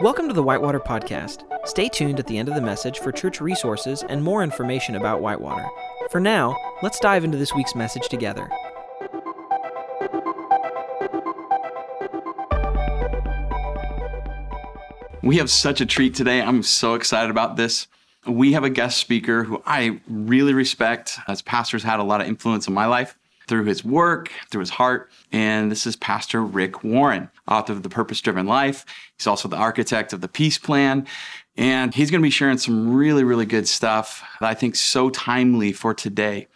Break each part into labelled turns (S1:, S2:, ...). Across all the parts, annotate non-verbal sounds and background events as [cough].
S1: Welcome to the Whitewater Podcast. Stay tuned at the end of the message for church resources and more information about Whitewater. For now, let's dive into this week's message together.
S2: We have such a treat today. I'm so excited about this. We have a guest speaker who I really respect. As pastors, had a lot of influence in my life through his work, through his heart. And this is Pastor Rick Warren, author of The Purpose Driven Life. He's also the architect of the Peace Plan. And he's going to be sharing some really, really good stuff that I think so timely for today.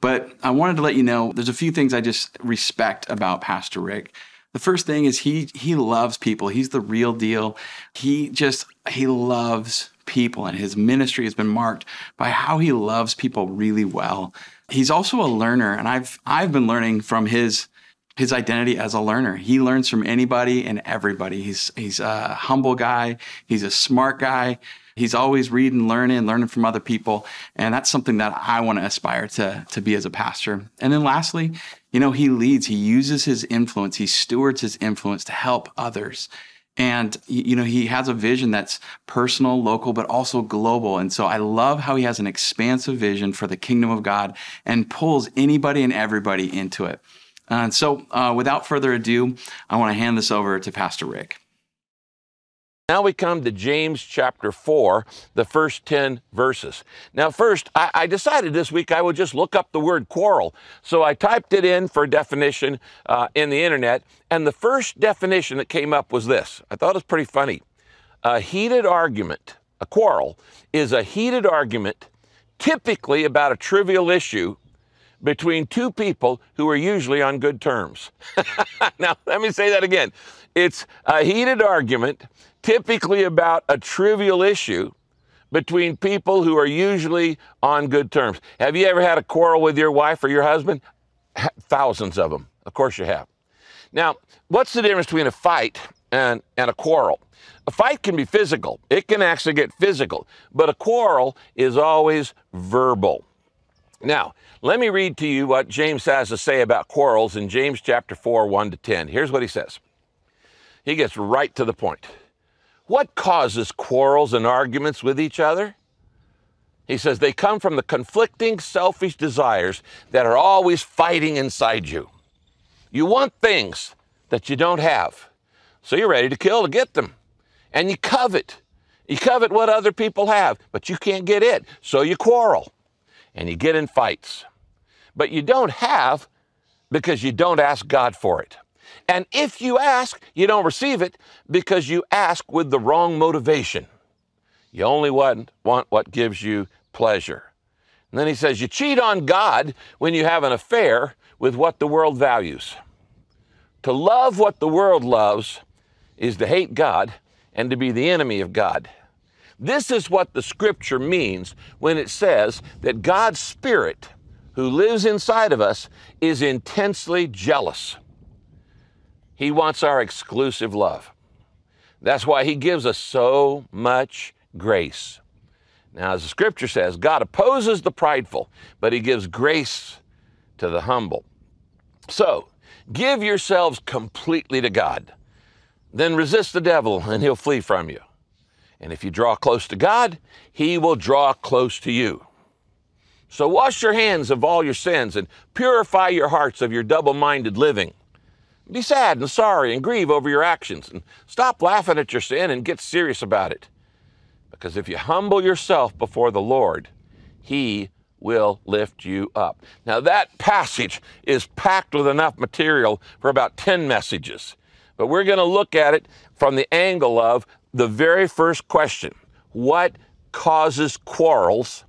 S2: But I wanted to let you know there's a few things I just respect about Pastor Rick. The first thing is he he loves people. He's the real deal. He just he loves people and his ministry has been marked by how he loves people really well. He's also a learner and I've I've been learning from his his identity as a learner. He learns from anybody and everybody. He's he's a humble guy, he's a smart guy. He's always reading, learning, learning from other people. And that's something that I want to aspire to, to be as a pastor. And then lastly, you know, he leads, he uses his influence, he stewards his influence to help others. And, you know, he has a vision that's personal, local, but also global. And so I love how he has an expansive vision for the kingdom of God and pulls anybody and everybody into it. And so, uh, without further ado, I want to hand this over to Pastor Rick.
S3: Now we come to James chapter 4, the first 10 verses. Now, first, I, I, decided this week I would just look up the word quarrel. So I typed it in for definition uh, in the internet, and the first definition that came up was this. I thought it was pretty funny. A heated argument, a quarrel, is a heated argument typically about a trivial issue between two people who are usually on good terms. [laughs] now, let me say that again. It's a heated argument typically about a trivial issue between people who are usually on good terms. Have you ever had a quarrel with your wife or your husband? Thousands of them. Of course you have. Now, what's the difference between a fight and, and a quarrel? A fight can be physical, it can actually get physical, but a quarrel is always verbal. Now, let me read to you what James has to say about quarrels in James chapter 4, 1 to 10. Here's what he says. He gets right to the point. What causes quarrels and arguments with each other? He says they come from the conflicting selfish desires that are always fighting inside you. You want things that you don't have, so you're ready to kill to get them. And you covet. You covet what other people have, but you can't get it, so you quarrel and you get in fights. But you don't have because you don't ask God for it. And if you ask, you don't receive it because you ask with the wrong motivation. You only want, want what gives you pleasure. And then he says, You cheat on God when you have an affair with what the world values. To love what the world loves is to hate God and to be the enemy of God. This is what the scripture means when it says that God's Spirit, who lives inside of us, is intensely jealous. He wants our exclusive love. That's why He gives us so much grace. Now, as the scripture says, God opposes the prideful, but He gives grace to the humble. So, give yourselves completely to God. Then resist the devil, [laughs] and he'll flee from you. And if you draw close to God, He will draw close to you. So wash your hands of all your sins and purify your hearts of your double minded living. Be sad and sorry and grieve over your actions and stop laughing at your sin and get serious about it. Because if you humble yourself before the Lord, He will lift you up. Now, that passage is packed with enough material for about 10 messages, but we're going to look at it from the angle of the very first question What causes quarrels?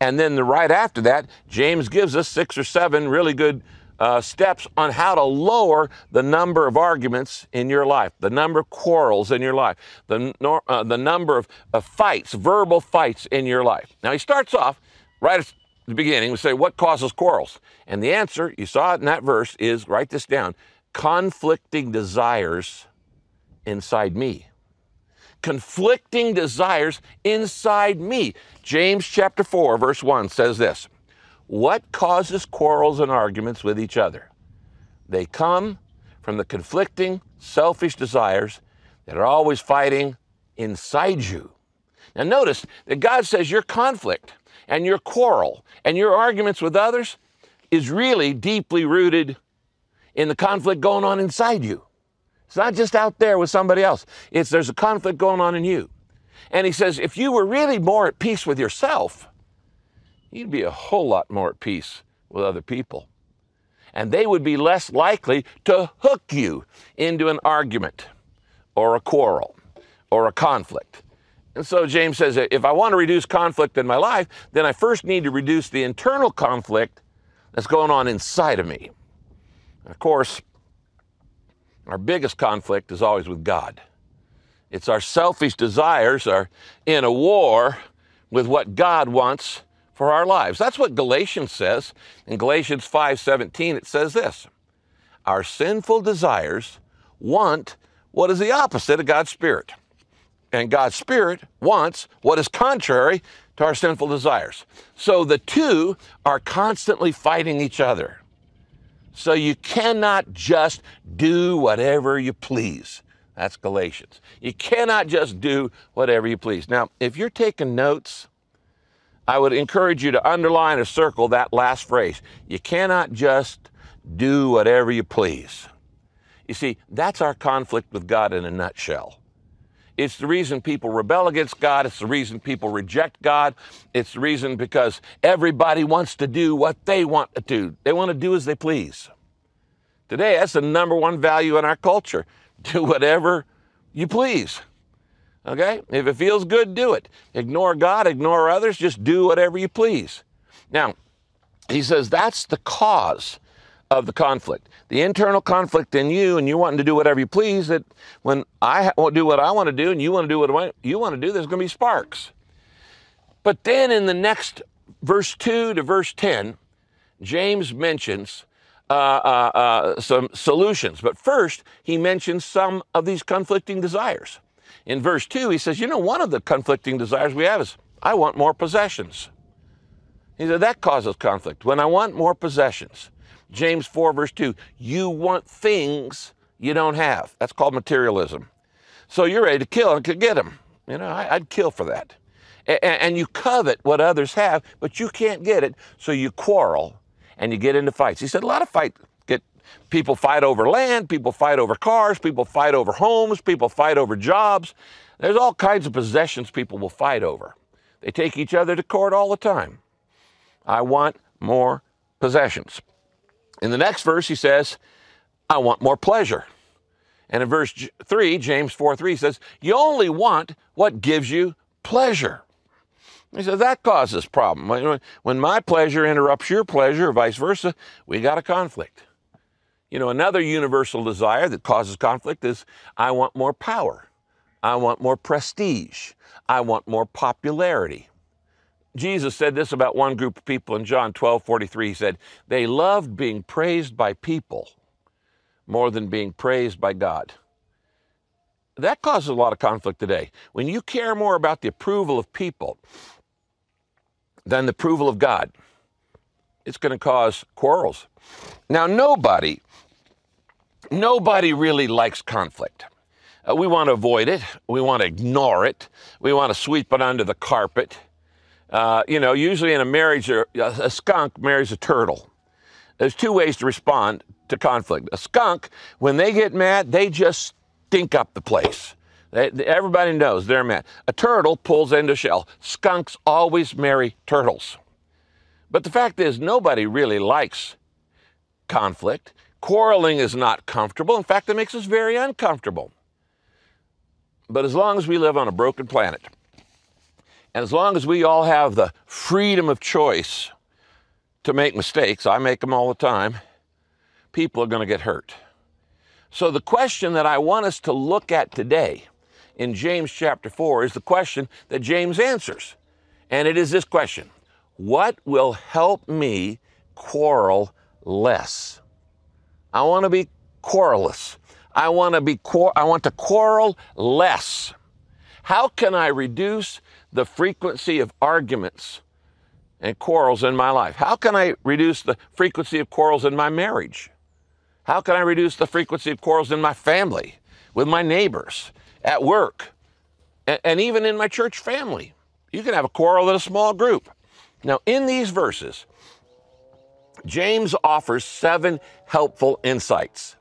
S3: And then the, right after that, James gives us six or seven really good uh, steps on how to lower the number of arguments in your life, the number of quarrels in your life, the, uh, the number of, of fights, verbal fights in your life. Now, he starts off right at the beginning, we say, What causes quarrels? And the answer, you saw it in that verse, is write this down conflicting desires inside me. Conflicting desires inside me. James chapter 4, verse 1 says this what causes quarrels and arguments with each other? They come from the conflicting, selfish desires that are always fighting inside you. Now, notice that God says your conflict and your quarrel and your arguments with others is really deeply rooted in the conflict going on inside you. It's not just out there with somebody else. It's there's a conflict going on in you. And he says if you were really more at peace with yourself, you'd be a whole lot more at peace with other people. And they would be less likely to hook you into an argument or a quarrel or a conflict. And so James says if I want to reduce conflict in my life, then I first need to reduce the internal conflict that's going on inside of me. Of course, our biggest conflict is always with God. It's our selfish desires are in a war with what God wants for our lives. That's what Galatians says. In Galatians 5:17 it says this. Our sinful desires want what is the opposite of God's spirit. And God's spirit wants what is contrary to our sinful desires. So the two are constantly fighting each other. So you cannot just do whatever you please. That's Galatians. You cannot just do whatever you please. Now, if you're taking notes, I would encourage you to underline or circle that last phrase. You cannot just do whatever you please. You see, that's our conflict with God in a nutshell. It's the reason people rebel against God. It's the reason people reject God. It's the reason because everybody wants to do what they want to do. They want to do as they please. Today, that's the number one value in our culture. [laughs] Do whatever you please. Okay? If it feels good, do it. Ignore God, ignore others, just do whatever you please. Now, he says that's the cause of the conflict. The internal conflict in you and you wanting to do whatever you please, that when I do what I want to do and you want to do what you want to do, there's going to be sparks. But then in the next verse 2 to verse 10, James mentions uh, uh, uh, some solutions. But first, he mentions some of these conflicting desires. In verse 2, he says, You know, one of the conflicting desires we have is, I want more possessions. He said, That causes conflict. When I want more possessions, James 4, verse 2, you want things you don't have. That's called materialism. So you're ready to kill and could get them. You know, I, would kill for that. A- and you covet what others have, but you can't get it, so you quarrel and you get into fights. He said a lot of fight get people fight over land, people fight over cars, people fight over homes, people fight over jobs. There's all kinds of possessions people will fight over. They take each other to court all the time. I want more possessions. In the next verse, he says, I want more pleasure. And in verse 3, James 4 3 says, You only want what gives you pleasure. He says that causes problem. When my pleasure interrupts your pleasure, or vice versa, we got a conflict. You know, another universal desire that causes conflict is I want more power. I want more prestige. I want more popularity. Jesus said this about one group of people in John 12 43. He said, They loved being praised by people more than being praised by God. That causes a lot of conflict today. When you care more about the approval of people than the approval of God, it's going to cause quarrels. Now, nobody, nobody really likes conflict. Uh, we want to avoid it. We want to ignore it. We want to sweep it under the carpet. Uh, you know, usually in a marriage, a, skunk marries a turtle. There's two ways to respond to conflict. A skunk, when they get mad, they just stink up the place. They, everybody knows they're mad. A turtle pulls into shell. Skunks always marry turtles. But the fact is, nobody really likes conflict. Quarreling is not comfortable. In fact, it makes us very uncomfortable. But as long as we live on a broken planet, and as long as we all have the freedom of choice to make mistakes, I make them all the time, people are going to get hurt. So, the question that I want us to look at today in James chapter 4 is the question that James answers. And it is this question What will help me quarrel less? I want to be quarrelless. I want to be I want to quarrel less. How can I reduce the frequency of arguments and quarrels in my life? How can I reduce the frequency of quarrels in my marriage? How can I reduce the frequency of quarrels in my family, with my neighbors, at work, and, and even in my church family. You can have a quarrel in a small group. Now, in these verses, James offers seven helpful insights.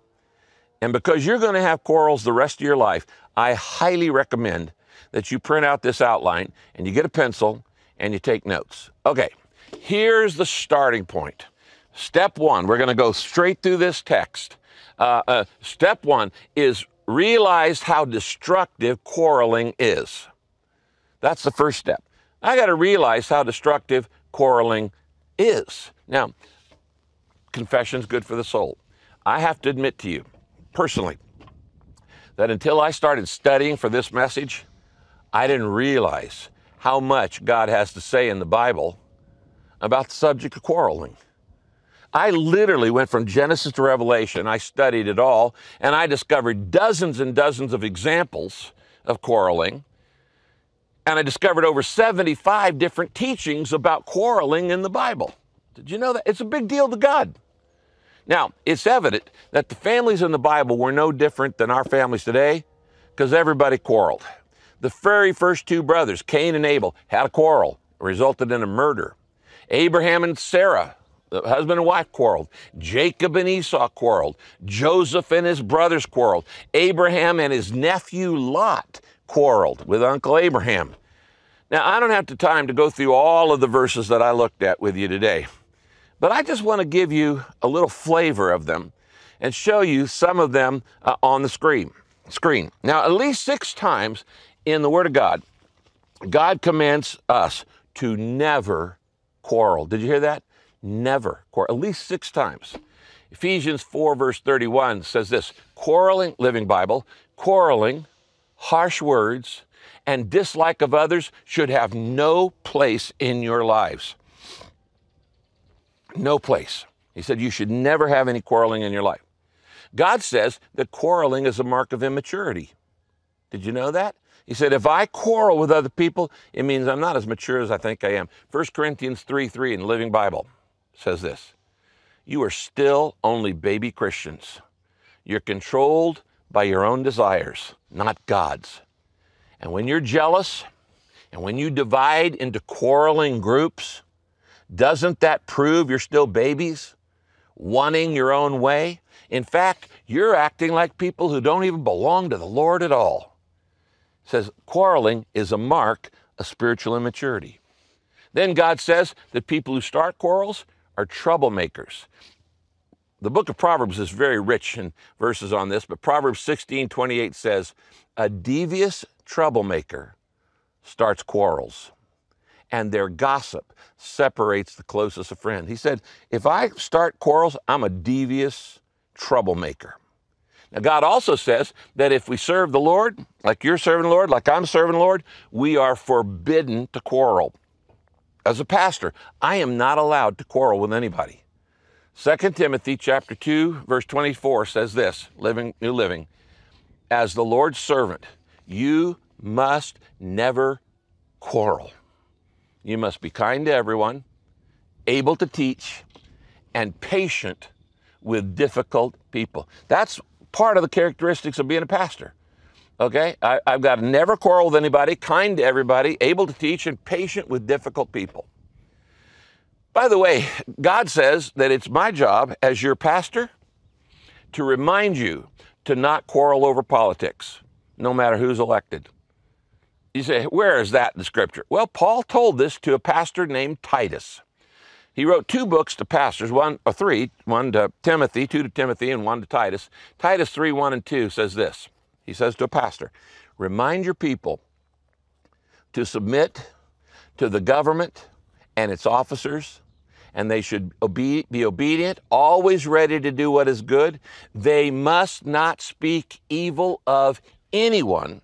S3: And because you're going to have quarrels the rest of your life, I highly recommend that you print out this outline and you get a pencil and you take notes. Okay, here's the starting point. Step one, we're going to go straight through this text. Uh, uh, step one is realize how destructive quarreling is. That's the first step. I got to realize how destructive quarreling is. Now, confession's good for the soul. I have to admit to you, personally, that until I started studying for this message, I didn't realize how much God has to say in the Bible about the subject of quarreling. I literally went from Genesis to Revelation. I studied it all, and I discovered dozens and dozens of examples of quarreling. And I discovered over 75 different teachings about quarreling in the Bible. Did you know that? It's a big deal to God. Now, it's evident that the families in the Bible were no different than our families today because everybody quarreled. The very first two brothers, Cain and Abel, had a quarrel, resulted in a murder. Abraham and Sarah, the husband and wife, quarreled. Jacob and Esau quarreled. Joseph and his brothers quarreled. Abraham and his nephew Lot quarreled with Uncle Abraham. Now, I don't have the time to go through all of the verses that I looked at with you today. But I just want to give you a little flavor of them and show you some of them uh, on the screen. Screen. Now, at least six times in the Word of God, God commands us to never quarrel. Did you hear that? Never quarrel. At least six times. Ephesians 4, verse 31 says this quarreling, Living Bible, quarreling, harsh words, and dislike of others should have no place in your lives. No place. He said you should never have any quarreling in your life. God says that quarreling is a mark of immaturity. Did you know that? He said, if I quarrel with other people, it means I'm not as mature as I think I am. 1 Corinthians 3 3 in the Living Bible says this You are still only baby Christians. You're controlled by your own desires, not God's. And when you're jealous and when you divide into quarreling groups, doesn't that prove you're still babies, wanting your own way? In fact, you're acting like people who don't even belong to the Lord at all. It says quarreling is a mark of spiritual immaturity. Then God says that people who start quarrels are troublemakers. The book of Proverbs is very rich in verses on this, but Proverbs 16 28 says, A devious troublemaker starts quarrels and their gossip separates the closest of friends. He said, If I start quarrels, I'm a devious troublemaker. Now, God also says that if we serve the Lord, like you're serving the Lord, like I'm serving the Lord, we are forbidden to quarrel. As a pastor, I am not allowed to quarrel with anybody. 2 Timothy chapter 2 verse 24 says this, living new living, as the Lord's servant, you must never quarrel. You must be kind to everyone, able to teach, and patient with difficult people. That's part of the characteristics of being a pastor. Okay? I, have got to never quarrel with anybody, kind to everybody, able to teach, and patient with difficult people. By the way, God says that it's my job as your pastor to remind you to not quarrel over politics, no matter who's elected. You say, where is that in the scripture? Well, Paul told this to a pastor named Titus. He wrote two books to pastors, one or three, one to Timothy, two to Timothy, and one to Titus. Titus 3, 1 and 2 says this. He says to a pastor, remind your people to submit to the government and its officers, and they should be obedient, always ready to do what is good. They must not speak evil of anyone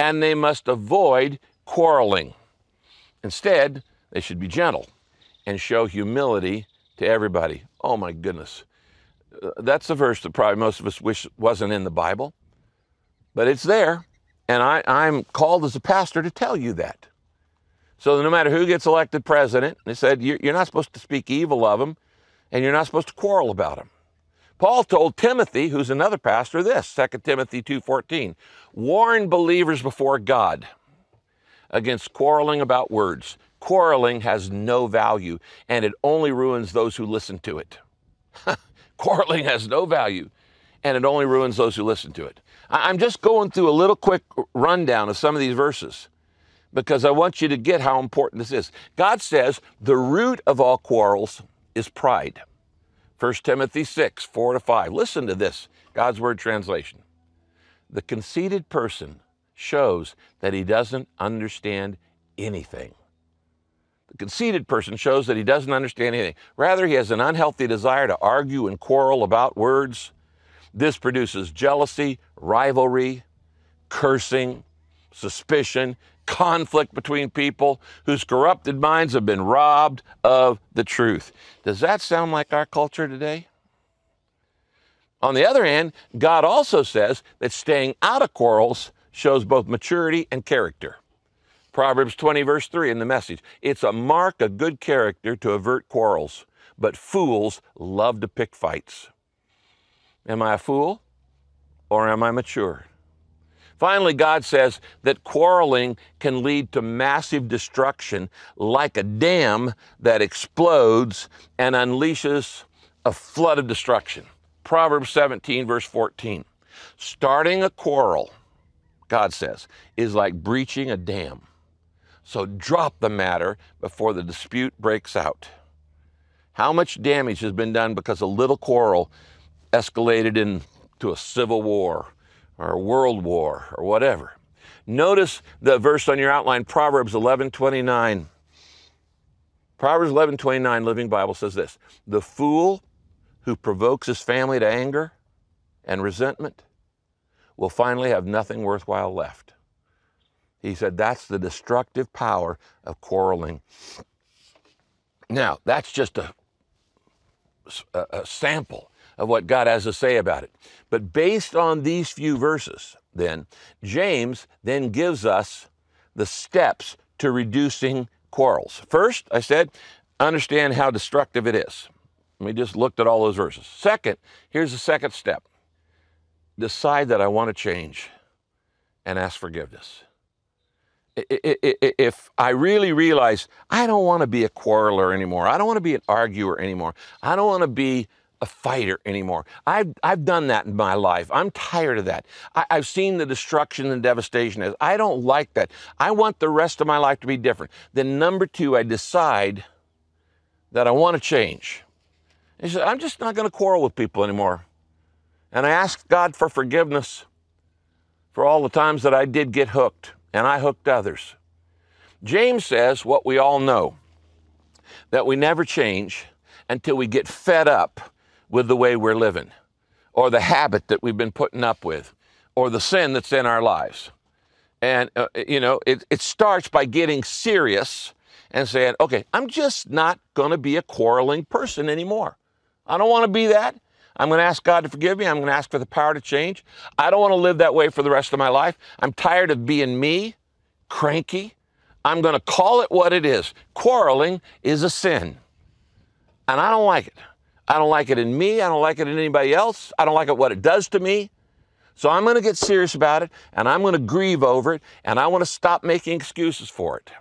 S3: and they must avoid quarreling. Instead, they should be gentle and show humility to everybody. Oh my goodness. Uh, that's the verse that probably most of us wish wasn't in the Bible, but it's there. And I, I'm called as a pastor to tell you that. So no matter who gets elected president, they said you're not supposed to speak evil of them and you're not supposed to quarrel about them. Paul told Timothy, who's another pastor, this, 2 Timothy 2:14, warn believers before God against quarreling about words. Quarreling has no value and it only ruins those who listen to it. [laughs] quarreling has no value and it only ruins those who listen to it. I'm just going through a little quick rundown of some of these verses because I want you to get how important this is. God says the root of all quarrels is pride. 1 Timothy 6, 4 to 5. Listen to this God's Word translation. The conceited person shows that he doesn't understand anything. The conceited person shows that he doesn't understand anything. Rather, he has an unhealthy desire to argue and quarrel about words. This produces jealousy, rivalry, cursing, suspicion, conflict between people whose corrupted minds have been robbed of the truth. Does that sound like our culture today? On the other hand, God also says that staying out of quarrels shows both maturity and character. Proverbs 20, verse 3 in the message it's a mark of good character to avert quarrels, but fools love to pick fights. Am I a fool or am I mature? Finally, God says that quarreling can lead to massive destruction like a dam that explodes and unleashes a flood of destruction. Proverbs 17, verse 14. Starting a quarrel, God says, is like breaching a dam. So drop the matter before the dispute breaks out. How much damage has been done because a little quarrel escalated into a civil war or world war or whatever. Notice the verse on your outline, Proverbs 11 29. Proverbs 11 29, Living Bible says this The fool who provokes his family to anger and resentment will finally have nothing worthwhile left. He said that's the destructive power of quarreling. Now, that's just a, a, a sample of what God has to say about it. But based on these few verses, then, James then gives us the steps to reducing quarrels. First, I said, understand how destructive it is. We just looked at all those verses. Second, here's the second step decide that I want to change and ask forgiveness. If I really realize I don't want to be a quarreler anymore, I don't want to be an arguer anymore, I don't want to be a fighter anymore. I've, I've done that in my life. I'm tired of that. I, have seen the destruction and devastation. I don't like that. I want the rest of my life to be different. Then, number two, I decide that I want to change. He said, I'm just not going to quarrel with people anymore. And I asked God for forgiveness for all the times that I did get hooked, and I hooked others. James says what we all know that we never change until we get fed up with the way we're living, or the habit that we've been putting up with, or the sin that's in our lives. And, uh, you know, it, it starts by getting serious and saying, okay, I'm just not going to be a quarreling person anymore. I don't want to be that. I'm going to ask God to forgive me. I'm going to ask for the power to change. I don't want to live that way for the rest of my life. I'm tired of being me, cranky. I'm going to call it what it is. Quarreling is a sin. And I don't like it. I don't like it in me. I don't like it in anybody else. I don't like it what it does to me. So I'm going to get serious about it and I'm going to grieve over it and I want to stop making excuses for it.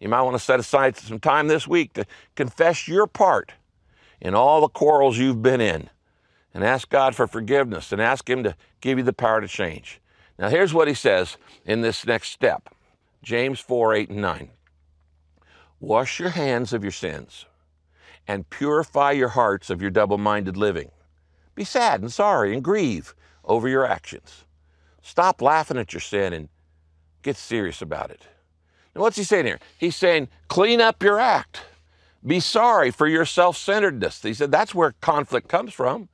S3: You might want to set aside some time this week to confess your part in all the quarrels you've been in and ask God for forgiveness and ask Him to give you the power to change. Now, here's what He says in this next step James 4 8 and 9. Wash your hands of your sins and purify your hearts of your double minded living. Be sad and sorry and grieve over your actions. Stop laughing at your sin and get serious about it. Now, what's he saying here? He's saying, clean up your act. Be sorry for your self centeredness. He said that's where conflict comes from.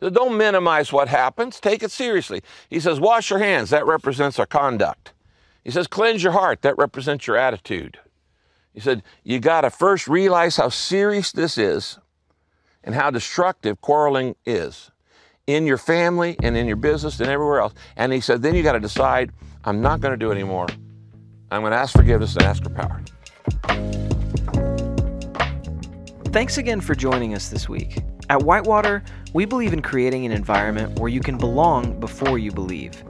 S3: So don't minimize what happens, take it seriously. He says, wash your hands. That represents our conduct. He says, cleanse your heart. That represents your attitude. He said, You got to first realize how serious this is and how destructive quarreling is in your family and in your business and everywhere else. And he said, Then you got to decide, I'm not going to do it anymore. I'm going to ask forgiveness and ask for power.
S1: Thanks again for joining us this week. At Whitewater, we believe in creating an environment where you can belong before you believe.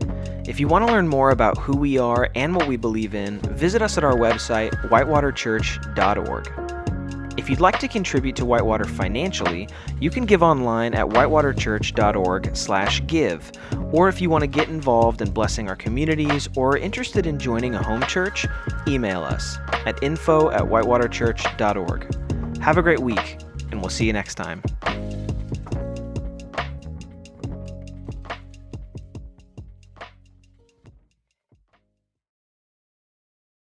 S1: If you want to learn more about who we are and what we believe in, visit us at our website, whitewaterchurch.org. If you'd like to contribute to Whitewater financially, you can give online at whitewaterchurch.org/give. Or if you want to get involved in blessing our communities or are interested in joining a home church, email us at info at whitewaterchurch.org. Have a great week, and we'll see you next time.